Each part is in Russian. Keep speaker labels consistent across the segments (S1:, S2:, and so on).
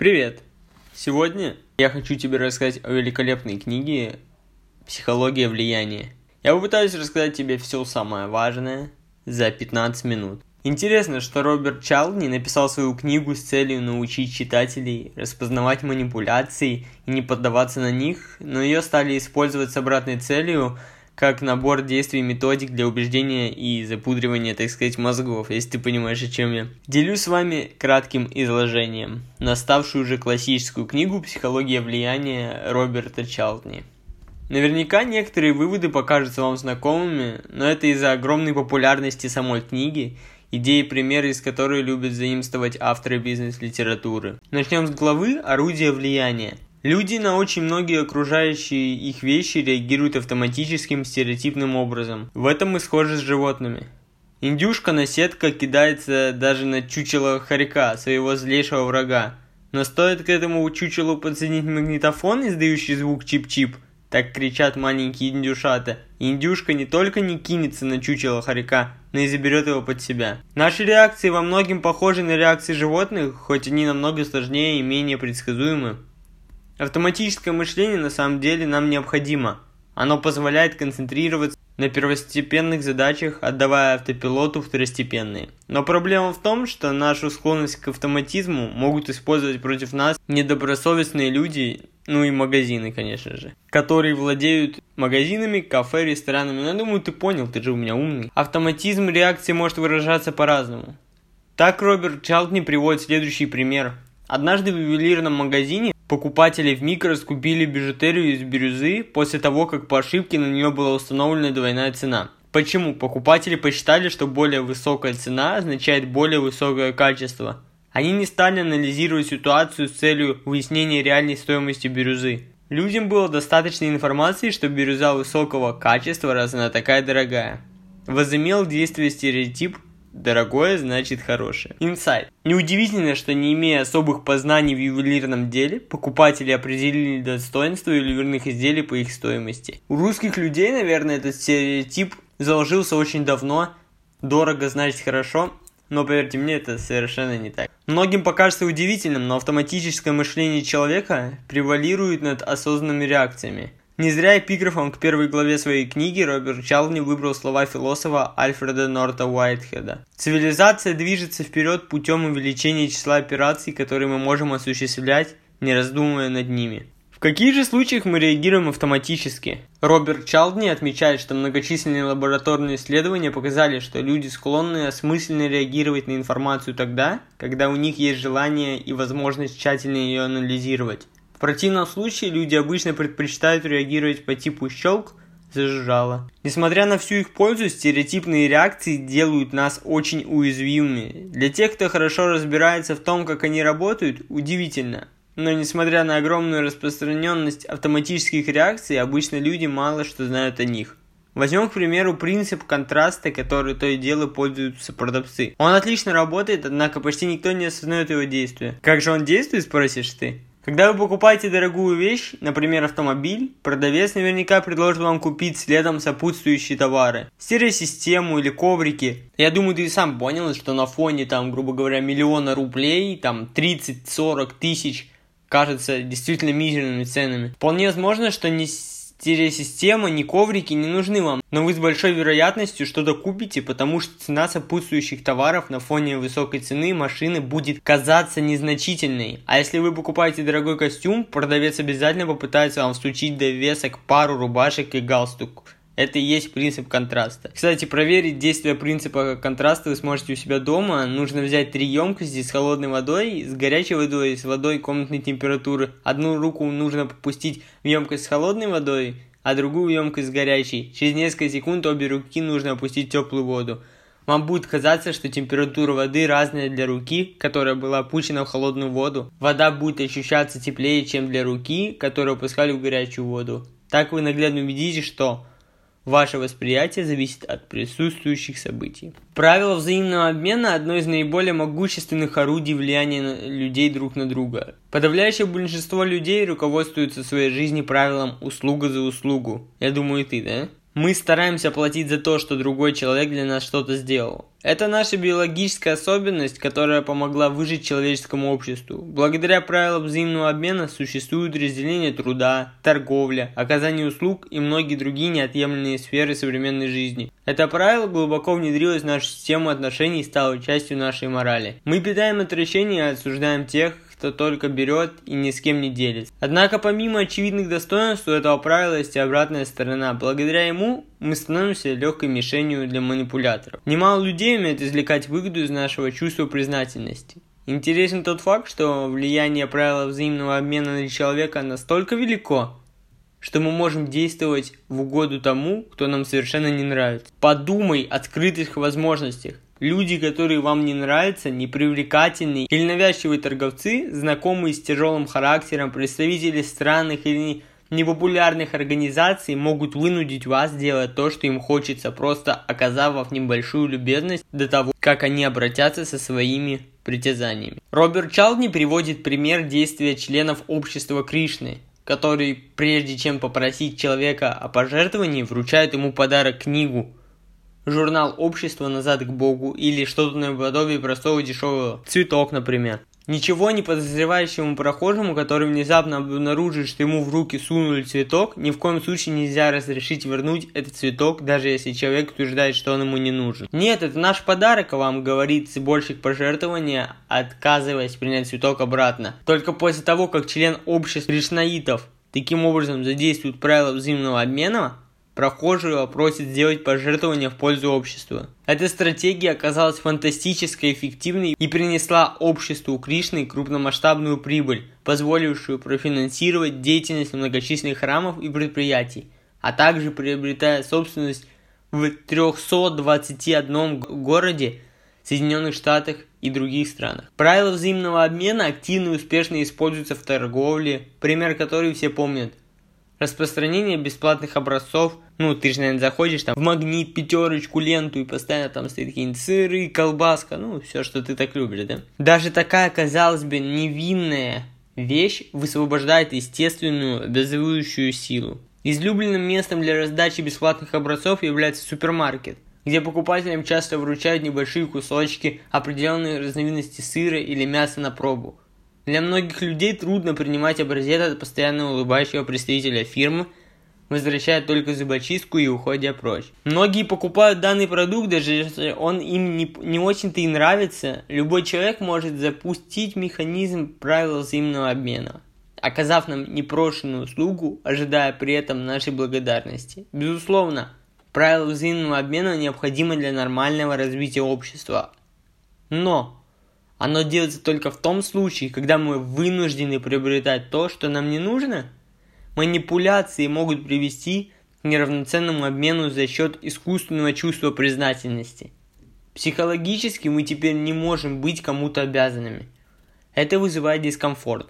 S1: Привет! Сегодня я хочу тебе рассказать о великолепной книге «Психология влияния». Я попытаюсь рассказать тебе все самое важное за 15 минут. Интересно, что Роберт Чалдни написал свою книгу с целью научить читателей распознавать манипуляции и не поддаваться на них, но ее стали использовать с обратной целью – как набор действий и методик для убеждения и запудривания, так сказать, мозгов, если ты понимаешь, о чем я. Делюсь с вами кратким изложением на ставшую уже классическую книгу «Психология влияния» Роберта Чалтни. Наверняка некоторые выводы покажутся вам знакомыми, но это из-за огромной популярности самой книги, идеи и примеры из которой любят заимствовать авторы бизнес-литературы. Начнем с главы «Орудие влияния». Люди на очень многие окружающие их вещи реагируют автоматическим стереотипным образом. В этом мы схожи с животными. Индюшка на сетка кидается даже на чучело хорька, своего злейшего врага. Но стоит к этому чучелу подсоединить магнитофон, издающий звук чип-чип, так кричат маленькие индюшата, индюшка не только не кинется на чучело хорька, но и заберет его под себя. Наши реакции во многом похожи на реакции животных, хоть они намного сложнее и менее предсказуемы. Автоматическое мышление на самом деле нам необходимо. Оно позволяет концентрироваться на первостепенных задачах, отдавая автопилоту второстепенные. Но проблема в том, что нашу склонность к автоматизму могут использовать против нас недобросовестные люди, ну и магазины, конечно же, которые владеют магазинами, кафе, ресторанами. Ну, я думаю, ты понял, ты же у меня умный. Автоматизм реакции может выражаться по-разному. Так Роберт Чалтни приводит следующий пример. Однажды в ювелирном магазине Покупатели в Микрос купили бижутерию из бирюзы после того, как по ошибке на нее была установлена двойная цена. Почему? Покупатели посчитали, что более высокая цена означает более высокое качество. Они не стали анализировать ситуацию с целью выяснения реальной стоимости бирюзы. Людям было достаточно информации, что бирюза высокого качества, раз она такая дорогая. Возымел действие стереотип, Дорогое значит хорошее. Инсайт. Неудивительно, что не имея особых познаний в ювелирном деле, покупатели определили достоинство ювелирных изделий по их стоимости. У русских людей, наверное, этот стереотип заложился очень давно. Дорого значит хорошо, но поверьте мне, это совершенно не так. Многим покажется удивительным, но автоматическое мышление человека превалирует над осознанными реакциями. Не зря эпиграфом к первой главе своей книги Роберт Чални выбрал слова философа Альфреда Норта Уайтхеда. Цивилизация движется вперед путем увеличения числа операций, которые мы можем осуществлять, не раздумывая над ними. В каких же случаях мы реагируем автоматически? Роберт Чалдни отмечает, что многочисленные лабораторные исследования показали, что люди склонны осмысленно реагировать на информацию тогда, когда у них есть желание и возможность тщательно ее анализировать. В противном случае люди обычно предпочитают реагировать по типу щелк, зажужжало. Несмотря на всю их пользу, стереотипные реакции делают нас очень уязвимыми. Для тех, кто хорошо разбирается в том, как они работают, удивительно. Но несмотря на огромную распространенность автоматических реакций, обычно люди мало что знают о них. Возьмем, к примеру, принцип контраста, который то и дело пользуются продавцы. Он отлично работает, однако почти никто не осознает его действия. Как же он действует, спросишь ты? Когда вы покупаете дорогую вещь, например автомобиль, продавец наверняка предложит вам купить следом сопутствующие товары. Стереосистему или коврики. Я думаю, ты сам понял, что на фоне там, грубо говоря, миллиона рублей, там 30-40 тысяч кажется действительно мизерными ценами. Вполне возможно, что не стереосистема, ни коврики не нужны вам, но вы с большой вероятностью что-то купите, потому что цена сопутствующих товаров на фоне высокой цены машины будет казаться незначительной. А если вы покупаете дорогой костюм, продавец обязательно попытается вам всучить довесок пару рубашек и галстук. Это и есть принцип контраста. Кстати, проверить действие принципа контраста вы сможете у себя дома. Нужно взять три емкости с холодной водой, с горячей водой, с водой комнатной температуры. Одну руку нужно попустить в емкость с холодной водой, а другую емкость с горячей. Через несколько секунд обе руки нужно опустить в теплую воду. Вам будет казаться, что температура воды разная для руки, которая была опущена в холодную воду. Вода будет ощущаться теплее, чем для руки, которую опускали в горячую воду. Так вы наглядно увидите, что Ваше восприятие зависит от присутствующих событий. Правило взаимного обмена – одно из наиболее могущественных орудий влияния людей друг на друга. Подавляющее большинство людей руководствуются в своей жизни правилом «услуга за услугу». Я думаю, и ты, да? Мы стараемся платить за то, что другой человек для нас что-то сделал. Это наша биологическая особенность, которая помогла выжить человеческому обществу. Благодаря правилам взаимного обмена существует разделение труда, торговля, оказание услуг и многие другие неотъемлемые сферы современной жизни. Это правило глубоко внедрилось в нашу систему отношений и стало частью нашей морали. Мы питаем отвращение и осуждаем тех, кто только берет и ни с кем не делится. Однако помимо очевидных достоинств у этого правила есть и обратная сторона. Благодаря ему мы становимся легкой мишенью для манипуляторов. Немало людей умеют извлекать выгоду из нашего чувства признательности. Интересен тот факт, что влияние правила взаимного обмена на человека настолько велико, что мы можем действовать в угоду тому, кто нам совершенно не нравится. Подумай о скрытых возможностях. Люди, которые вам не нравятся, непривлекательные или навязчивые торговцы, знакомые с тяжелым характером, представители странных или непопулярных организаций могут вынудить вас делать то, что им хочется, просто оказав вам небольшую любезность до того, как они обратятся со своими притязаниями. Роберт Чалдни приводит пример действия членов общества Кришны, которые, прежде чем попросить человека о пожертвовании, вручают ему подарок книгу – журнал общества «Назад к Богу» или что-то наподобие простого дешевого цветок, например. Ничего не подозревающему прохожему, который внезапно обнаружит, что ему в руки сунули цветок, ни в коем случае нельзя разрешить вернуть этот цветок, даже если человек утверждает, что он ему не нужен. Нет, это наш подарок, вам говорит сборщик пожертвования, отказываясь принять цветок обратно. Только после того, как член общества кришнаитов таким образом задействует правила взаимного обмена, прохожего просит сделать пожертвование в пользу общества. Эта стратегия оказалась фантастически эффективной и принесла обществу Кришны крупномасштабную прибыль, позволившую профинансировать деятельность многочисленных храмов и предприятий, а также приобретая собственность в 321 городе Соединенных Штатах и других странах. Правила взаимного обмена активно и успешно используются в торговле, пример который все помнят. Распространение бесплатных образцов – ну, ты же, наверное, заходишь там в магнит, пятерочку, ленту, и постоянно там стоит какие-нибудь сыры, колбаска, ну, все, что ты так любишь, да? Даже такая, казалось бы, невинная вещь высвобождает естественную обязывающую силу. Излюбленным местом для раздачи бесплатных образцов является супермаркет, где покупателям часто вручают небольшие кусочки определенной разновидности сыра или мяса на пробу. Для многих людей трудно принимать образец от постоянно улыбающего представителя фирмы – возвращают только зубочистку и уходя прочь. Многие покупают данный продукт, даже если он им не, не очень-то и нравится. Любой человек может запустить механизм правил взаимного обмена, оказав нам непрошенную услугу, ожидая при этом нашей благодарности. Безусловно, правила взаимного обмена необходимы для нормального развития общества. Но оно делается только в том случае, когда мы вынуждены приобретать то, что нам не нужно – Манипуляции могут привести к неравноценному обмену за счет искусственного чувства признательности. Психологически мы теперь не можем быть кому-то обязанными. Это вызывает дискомфорт.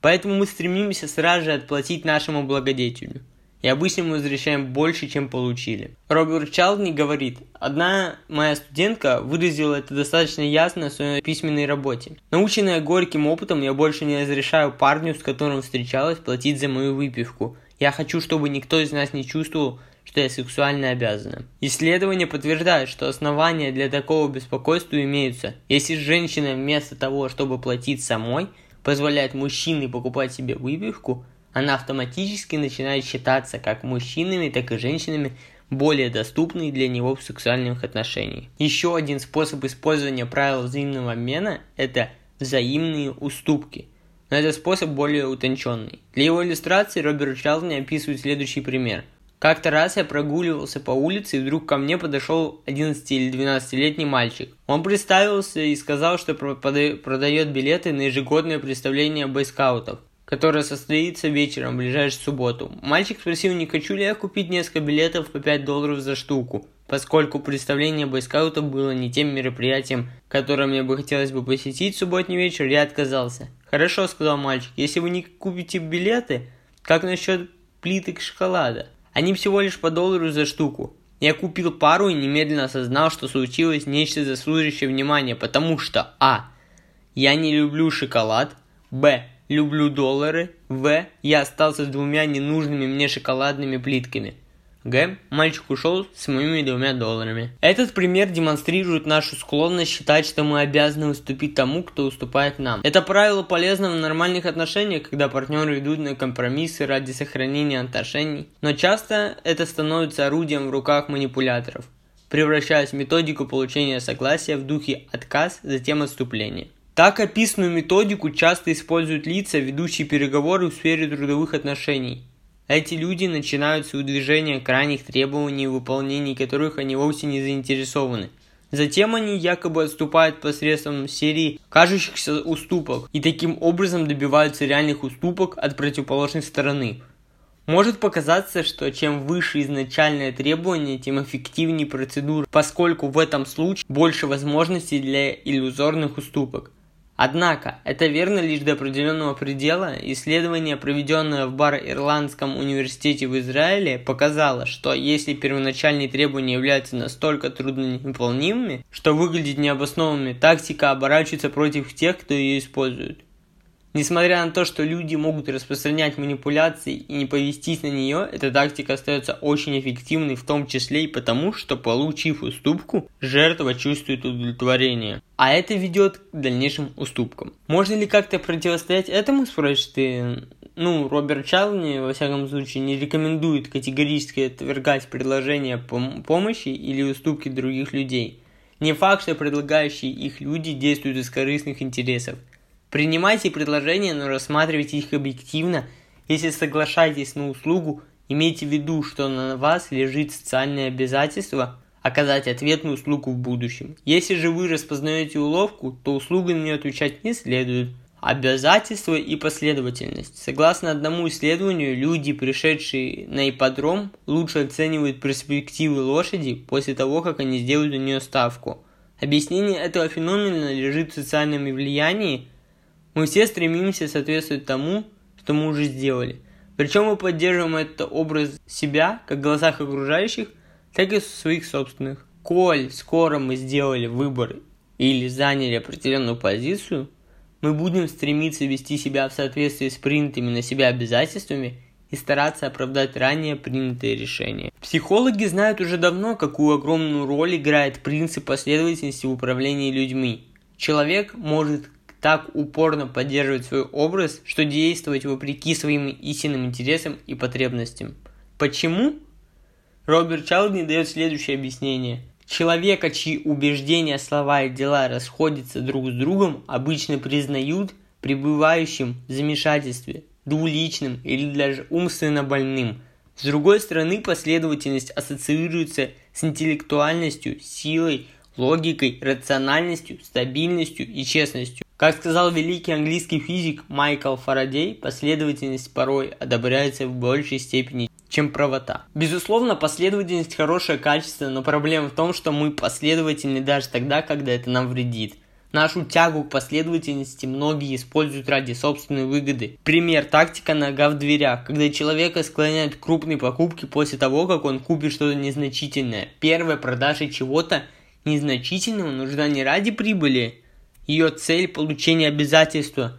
S1: Поэтому мы стремимся сразу же отплатить нашему благодетелю. И обычно мы возвращаем больше, чем получили. Роберт Чалдни говорит, одна моя студентка выразила это достаточно ясно в своей письменной работе. Наученная горьким опытом, я больше не разрешаю парню, с которым встречалась, платить за мою выпивку. Я хочу, чтобы никто из нас не чувствовал, что я сексуально обязана. Исследования подтверждают, что основания для такого беспокойства имеются. Если женщина вместо того, чтобы платить самой, позволяет мужчине покупать себе выпивку, она автоматически начинает считаться как мужчинами, так и женщинами более доступной для него в сексуальных отношениях. Еще один способ использования правил взаимного обмена – это взаимные уступки. Но этот способ более утонченный. Для его иллюстрации Роберт Чарлни описывает следующий пример. Как-то раз я прогуливался по улице, и вдруг ко мне подошел 11 или 12-летний мальчик. Он представился и сказал, что продает билеты на ежегодное представление бойскаутов которая состоится вечером в ближайшую субботу. Мальчик спросил, не хочу ли я купить несколько билетов по 5 долларов за штуку, поскольку представление бойскаутов было не тем мероприятием, которое мне бы хотелось бы посетить в субботний вечер, я отказался. «Хорошо», — сказал мальчик, — «если вы не купите билеты, как насчет плиток шоколада? Они всего лишь по доллару за штуку». Я купил пару и немедленно осознал, что случилось нечто заслуживающее внимания, потому что А. Я не люблю шоколад, Б люблю доллары. В. Я остался с двумя ненужными мне шоколадными плитками. Г. Мальчик ушел с моими двумя долларами. Этот пример демонстрирует нашу склонность считать, что мы обязаны уступить тому, кто уступает нам. Это правило полезно в нормальных отношениях, когда партнеры идут на компромиссы ради сохранения отношений. Но часто это становится орудием в руках манипуляторов, превращаясь в методику получения согласия в духе отказ, затем отступление. Так описанную методику часто используют лица, ведущие переговоры в сфере трудовых отношений. Эти люди начинают с выдвижения крайних требований, в выполнении которых они вовсе не заинтересованы. Затем они якобы отступают посредством серии кажущихся уступок и таким образом добиваются реальных уступок от противоположной стороны. Может показаться, что чем выше изначальное требование, тем эффективнее процедура, поскольку в этом случае больше возможностей для иллюзорных уступок. Однако, это верно лишь до определенного предела. Исследование, проведенное в Бар-Ирландском университете в Израиле, показало, что если первоначальные требования являются настолько трудновыполнимыми, что выглядят необоснованными, тактика оборачивается против тех, кто ее использует. Несмотря на то, что люди могут распространять манипуляции и не повестись на нее, эта тактика остается очень эффективной в том числе и потому, что получив уступку, жертва чувствует удовлетворение. А это ведет к дальнейшим уступкам. Можно ли как-то противостоять этому, спросишь ты? Ну, Роберт Чални, во всяком случае, не рекомендует категорически отвергать предложения пом- помощи или уступки других людей. Не факт, что предлагающие их люди действуют из корыстных интересов – Принимайте предложения, но рассматривайте их объективно. Если соглашаетесь на услугу, имейте в виду, что на вас лежит социальное обязательство оказать ответную услугу в будущем. Если же вы распознаете уловку, то услугу на нее отвечать не следует. Обязательства и последовательность. Согласно одному исследованию, люди, пришедшие на ипподром, лучше оценивают перспективы лошади после того, как они сделают у нее ставку. Объяснение этого феномена лежит в социальном влиянии, мы все стремимся соответствовать тому, что мы уже сделали. Причем мы поддерживаем этот образ себя, как в глазах окружающих, так и в своих собственных. Коль скоро мы сделали выбор или заняли определенную позицию, мы будем стремиться вести себя в соответствии с принятыми на себя обязательствами и стараться оправдать ранее принятые решения. Психологи знают уже давно, какую огромную роль играет принцип последовательности в управлении людьми. Человек может так упорно поддерживать свой образ, что действовать вопреки своим истинным интересам и потребностям. Почему? Роберт Чалдни дает следующее объяснение. Человека, чьи убеждения, слова и дела расходятся друг с другом, обычно признают пребывающим в замешательстве, двуличным или даже умственно больным. С другой стороны, последовательность ассоциируется с интеллектуальностью, силой, логикой, рациональностью, стабильностью и честностью. Как сказал великий английский физик Майкл Фарадей, последовательность порой одобряется в большей степени, чем правота. Безусловно, последовательность хорошее качество, но проблема в том, что мы последовательны даже тогда, когда это нам вредит. Нашу тягу к последовательности многие используют ради собственной выгоды. Пример тактика нога в дверях, когда человека склоняют к крупной покупке после того, как он купит что-то незначительное. Первая продажа чего-то незначительного нужна не ради прибыли, ее цель – получение обязательства.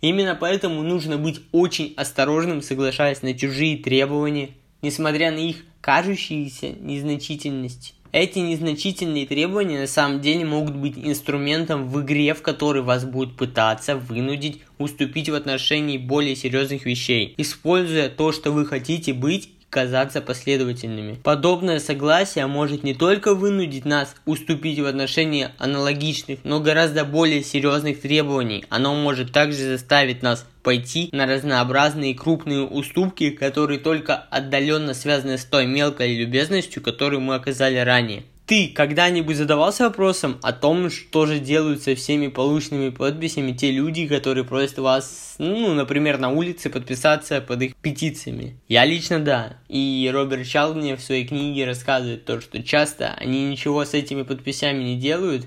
S1: Именно поэтому нужно быть очень осторожным, соглашаясь на чужие требования, несмотря на их кажущиеся незначительности. Эти незначительные требования на самом деле могут быть инструментом в игре, в которой вас будут пытаться вынудить уступить в отношении более серьезных вещей, используя то, что вы хотите быть казаться последовательными. Подобное согласие может не только вынудить нас уступить в отношении аналогичных, но гораздо более серьезных требований. Оно может также заставить нас пойти на разнообразные крупные уступки, которые только отдаленно связаны с той мелкой любезностью, которую мы оказали ранее. Ты когда-нибудь задавался вопросом о том, что же делают со всеми полученными подписями те люди, которые просят вас, ну, например, на улице подписаться под их петициями? Я лично да. И Роберт Чалдни в своей книге рассказывает то, что часто они ничего с этими подписями не делают,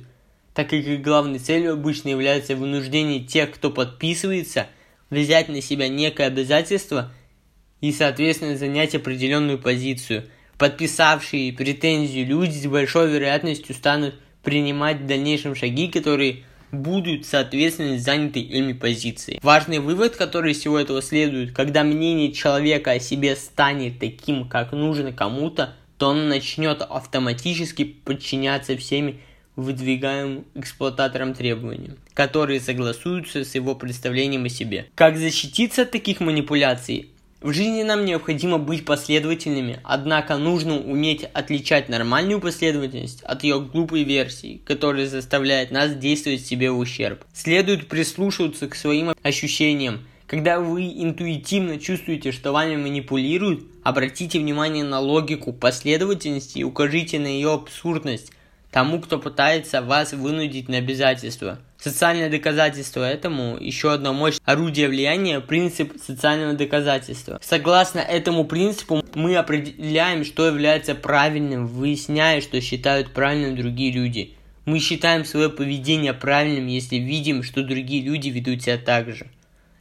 S1: так как их главной целью обычно является вынуждение тех, кто подписывается, взять на себя некое обязательство и, соответственно, занять определенную позицию – подписавшие претензию люди с большой вероятностью станут принимать в дальнейшем шаги, которые будут соответственно заняты ими позиции. Важный вывод, который из всего этого следует, когда мнение человека о себе станет таким, как нужно кому-то, то он начнет автоматически подчиняться всеми выдвигаемым эксплуататором требованиям, которые согласуются с его представлением о себе. Как защититься от таких манипуляций? В жизни нам необходимо быть последовательными, однако нужно уметь отличать нормальную последовательность от ее глупой версии, которая заставляет нас действовать себе в ущерб. Следует прислушиваться к своим ощущениям. Когда вы интуитивно чувствуете, что вами манипулируют, обратите внимание на логику последовательности и укажите на ее абсурдность тому, кто пытается вас вынудить на обязательства – Социальное доказательство этому еще одно мощное орудие влияния – принцип социального доказательства. Согласно этому принципу мы определяем, что является правильным, выясняя, что считают правильным другие люди. Мы считаем свое поведение правильным, если видим, что другие люди ведут себя так же.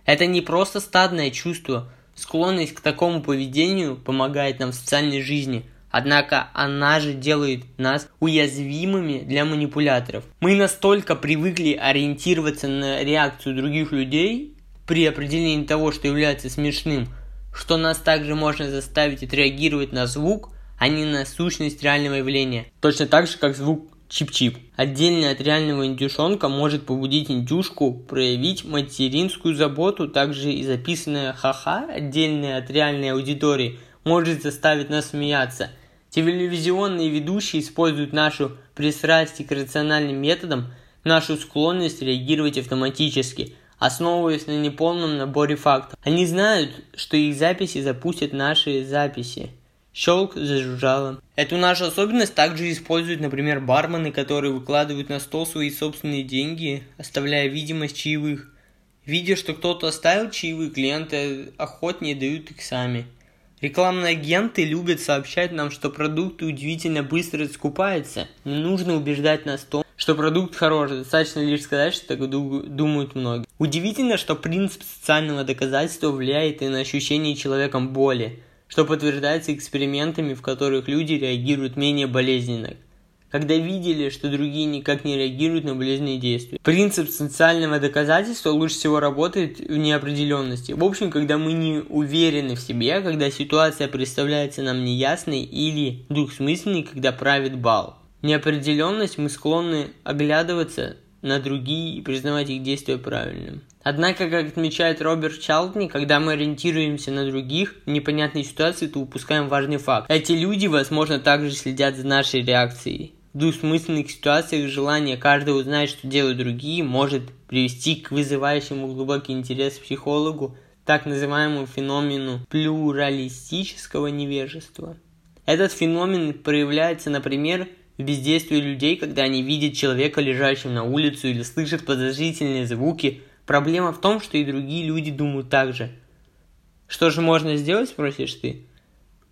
S1: Это не просто стадное чувство. Склонность к такому поведению помогает нам в социальной жизни – Однако она же делает нас уязвимыми для манипуляторов. Мы настолько привыкли ориентироваться на реакцию других людей при определении того, что является смешным, что нас также можно заставить отреагировать на звук, а не на сущность реального явления. Точно так же, как звук чип-чип. Отдельно от реального индюшонка может побудить индюшку проявить материнскую заботу, также и записанная ха-ха, отдельная от реальной аудитории, может заставить нас смеяться – Телевизионные ведущие используют нашу пристрастие к рациональным методам, нашу склонность реагировать автоматически, основываясь на неполном наборе фактов. Они знают, что их записи запустят наши записи. Щелк зажужжало. Эту нашу особенность также используют, например, бармены, которые выкладывают на стол свои собственные деньги, оставляя видимость чаевых. Видя, что кто-то оставил чаевые, клиенты охотнее дают их сами. Рекламные агенты любят сообщать нам, что продукт удивительно быстро скупается. Не нужно убеждать нас в том, что продукт хороший, достаточно лишь сказать, что так думают многие. Удивительно, что принцип социального доказательства влияет и на ощущение человеком боли, что подтверждается экспериментами, в которых люди реагируют менее болезненно когда видели, что другие никак не реагируют на болезненные действия. Принцип социального доказательства лучше всего работает в неопределенности. В общем, когда мы не уверены в себе, когда ситуация представляется нам неясной или двухсмысленной, когда правит бал. Неопределенность мы склонны оглядываться на другие и признавать их действия правильным. Однако, как отмечает Роберт Чалдни, когда мы ориентируемся на других в непонятной ситуации, то упускаем важный факт. Эти люди, возможно, также следят за нашей реакцией. Двусмысленных ситуациях желание каждого узнать, что делают другие, может привести к вызывающему глубокий интерес психологу, так называемому феномену плюралистического невежества. Этот феномен проявляется, например, в бездействии людей, когда они видят человека, лежащим на улицу, или слышат подозрительные звуки. Проблема в том, что и другие люди думают так же. Что же можно сделать, спросишь ты?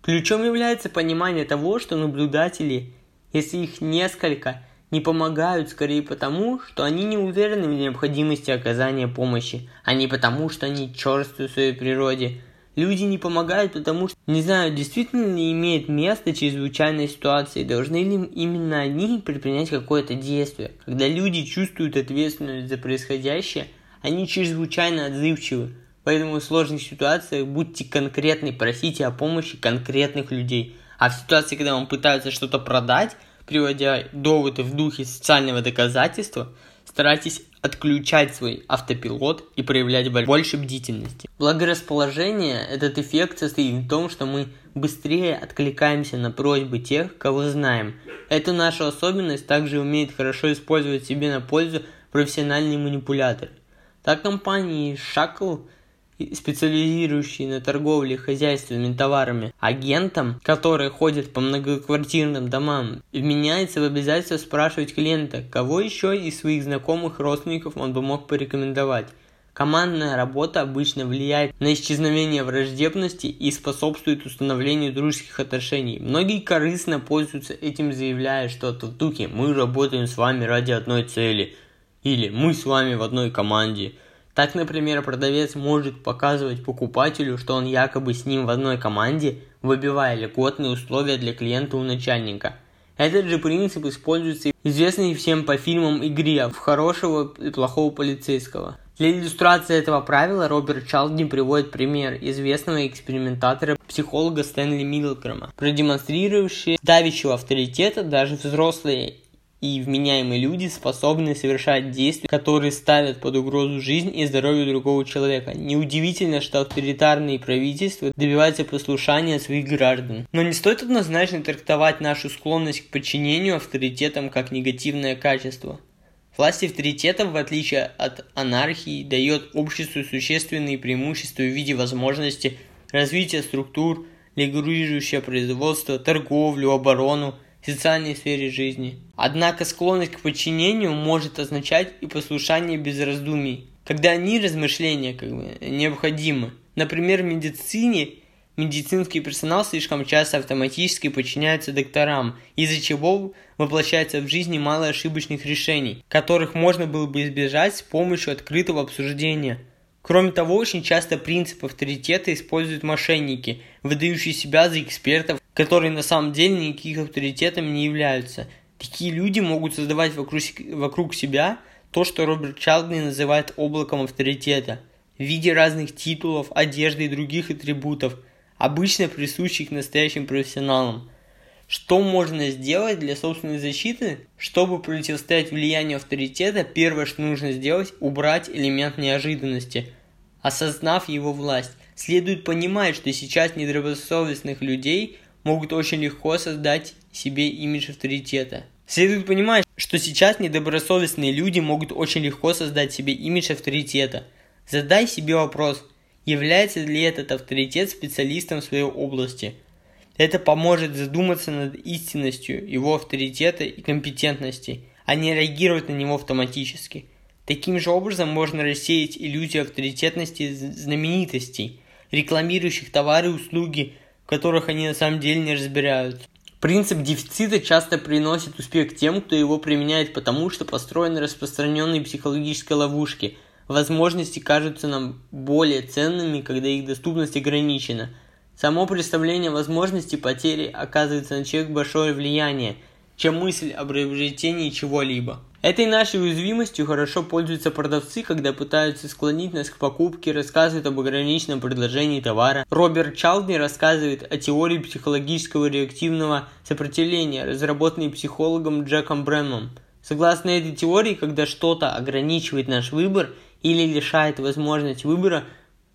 S1: Ключом является понимание того, что наблюдатели если их несколько, не помогают скорее потому, что они не уверены в необходимости оказания помощи, а не потому, что они черствы в своей природе. Люди не помогают, потому что не знают, действительно ли имеет место чрезвычайная ситуация, и должны ли именно они предпринять какое-то действие. Когда люди чувствуют ответственность за происходящее, они чрезвычайно отзывчивы. Поэтому в сложных ситуациях будьте конкретны, просите о помощи конкретных людей – а в ситуации, когда вам пытаются что-то продать, приводя доводы в духе социального доказательства, старайтесь отключать свой автопилот и проявлять больше бдительности. Благорасположение, этот эффект состоит в том, что мы быстрее откликаемся на просьбы тех, кого знаем. Эту нашу особенность также умеет хорошо использовать себе на пользу профессиональные манипуляторы. Так компании Shackle специализирующий на торговле хозяйственными товарами, агентам, которые ходят по многоквартирным домам, вменяется в обязательство спрашивать клиента, кого еще из своих знакомых родственников он бы мог порекомендовать. Командная работа обычно влияет на исчезновение враждебности и способствует установлению дружеских отношений. Многие корыстно пользуются этим, заявляя что-то в духе «мы работаем с вами ради одной цели» или «мы с вами в одной команде». Так, например, продавец может показывать покупателю, что он якобы с ним в одной команде, выбивая льготные условия для клиента у начальника. Этот же принцип используется известный всем по фильмам игре в хорошего и плохого полицейского. Для иллюстрации этого правила Роберт Чалдни приводит пример известного экспериментатора-психолога Стэнли Милгрэма, продемонстрировавший давящего авторитета даже взрослые и вменяемые люди способны совершать действия, которые ставят под угрозу жизнь и здоровье другого человека. Неудивительно, что авторитарные правительства добиваются послушания своих граждан. Но не стоит однозначно трактовать нашу склонность к подчинению авторитетам как негативное качество. Власть авторитетов, в отличие от анархии, дает обществу существенные преимущества в виде возможности развития структур, регулирующего производство, торговлю, оборону – социальной сфере жизни. Однако склонность к подчинению может означать и послушание без раздумий, когда они размышления как бы необходимы. Например, в медицине медицинский персонал слишком часто автоматически подчиняется докторам, из-за чего воплощается в жизни мало ошибочных решений, которых можно было бы избежать с помощью открытого обсуждения. Кроме того, очень часто принцип авторитета используют мошенники, выдающие себя за экспертов, которые на самом деле никаких авторитетами не являются. Такие люди могут создавать вокруг, вокруг себя то, что Роберт Чалдни называет облаком авторитета, в виде разных титулов, одежды и других атрибутов, обычно присущих настоящим профессионалам. Что можно сделать для собственной защиты? Чтобы противостоять влиянию авторитета, первое, что нужно сделать, убрать элемент неожиданности – Осознав его власть, следует понимать, что сейчас недобросовестных людей могут очень легко создать себе имидж авторитета. Следует понимать, что сейчас недобросовестные люди могут очень легко создать себе имидж авторитета. Задай себе вопрос, является ли этот авторитет специалистом в своей области. Это поможет задуматься над истинностью его авторитета и компетентности, а не реагировать на него автоматически – Таким же образом можно рассеять иллюзию авторитетности знаменитостей, рекламирующих товары и услуги, которых они на самом деле не разбираются. Принцип дефицита часто приносит успех тем, кто его применяет потому, что построены распространенные психологические ловушки. Возможности кажутся нам более ценными, когда их доступность ограничена. Само представление возможности потери оказывается на человек большое влияние, чем мысль об приобретении чего-либо. Этой нашей уязвимостью хорошо пользуются продавцы, когда пытаются склонить нас к покупке, рассказывают об ограниченном предложении товара. Роберт Чалдни рассказывает о теории психологического реактивного сопротивления, разработанной психологом Джеком Брэмом. Согласно этой теории, когда что-то ограничивает наш выбор или лишает возможности выбора,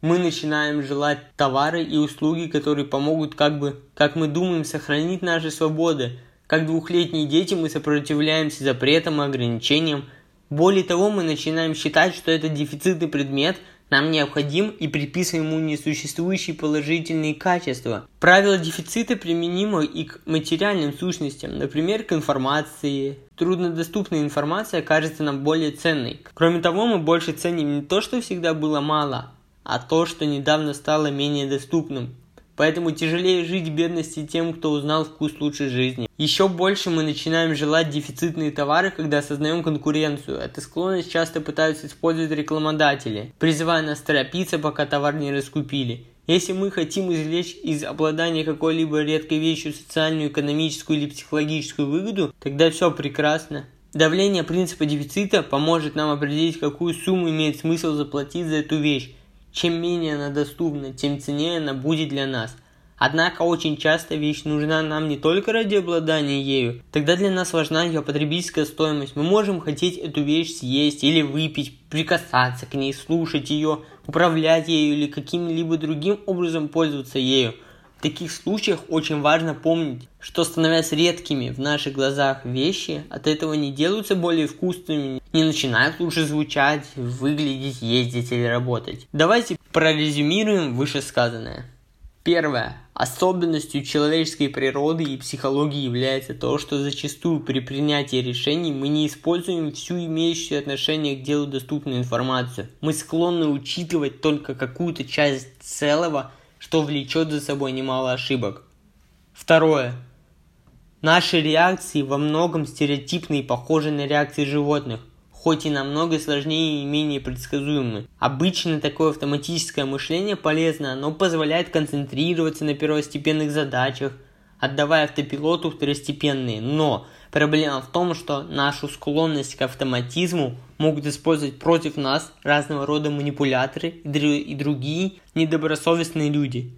S1: мы начинаем желать товары и услуги, которые помогут, как бы, как мы думаем, сохранить наши свободы, как двухлетние дети мы сопротивляемся запретам и ограничениям. Более того, мы начинаем считать, что этот дефицитный предмет нам необходим и приписываем ему несуществующие положительные качества. Правило дефицита применимо и к материальным сущностям, например, к информации. Труднодоступная информация кажется нам более ценной. Кроме того, мы больше ценим не то, что всегда было мало, а то, что недавно стало менее доступным. Поэтому тяжелее жить в бедности тем, кто узнал вкус лучшей жизни. Еще больше мы начинаем желать дефицитные товары, когда осознаем конкуренцию. Эту склонность часто пытаются использовать рекламодатели, призывая нас торопиться, пока товар не раскупили. Если мы хотим извлечь из обладания какой-либо редкой вещью социальную, экономическую или психологическую выгоду, тогда все прекрасно. Давление принципа дефицита поможет нам определить, какую сумму имеет смысл заплатить за эту вещь. Чем менее она доступна, тем ценнее она будет для нас. Однако очень часто вещь нужна нам не только ради обладания ею, тогда для нас важна ее потребительская стоимость. Мы можем хотеть эту вещь съесть или выпить, прикасаться к ней, слушать ее, управлять ею или каким-либо другим образом пользоваться ею. В таких случаях очень важно помнить, что становясь редкими в наших глазах вещи, от этого не делаются более вкусными, не начинают лучше звучать, выглядеть, ездить или работать. Давайте прорезюмируем вышесказанное. Первое. Особенностью человеческой природы и психологии является то, что зачастую при принятии решений мы не используем всю имеющую отношение к делу доступную информацию. Мы склонны учитывать только какую-то часть целого – что влечет за собой немало ошибок. Второе. Наши реакции во многом стереотипны и похожи на реакции животных, хоть и намного сложнее и менее предсказуемы. Обычно такое автоматическое мышление полезно, оно позволяет концентрироваться на первостепенных задачах, отдавая автопилоту второстепенные. Но проблема в том, что нашу склонность к автоматизму могут использовать против нас разного рода манипуляторы и другие недобросовестные люди.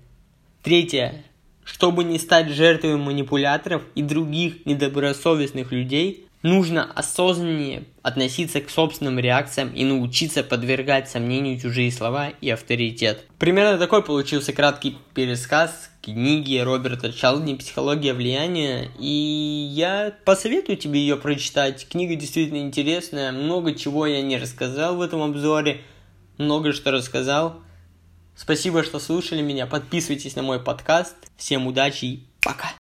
S1: Третье. Чтобы не стать жертвой манипуляторов и других недобросовестных людей, нужно осознаннее относиться к собственным реакциям и научиться подвергать сомнению чужие слова и авторитет. Примерно такой получился краткий пересказ книги Роберта Чалдни «Психология влияния», и я посоветую тебе ее прочитать. Книга действительно интересная, много чего я не рассказал в этом обзоре, много что рассказал. Спасибо, что слушали меня, подписывайтесь на мой подкаст, всем удачи и пока!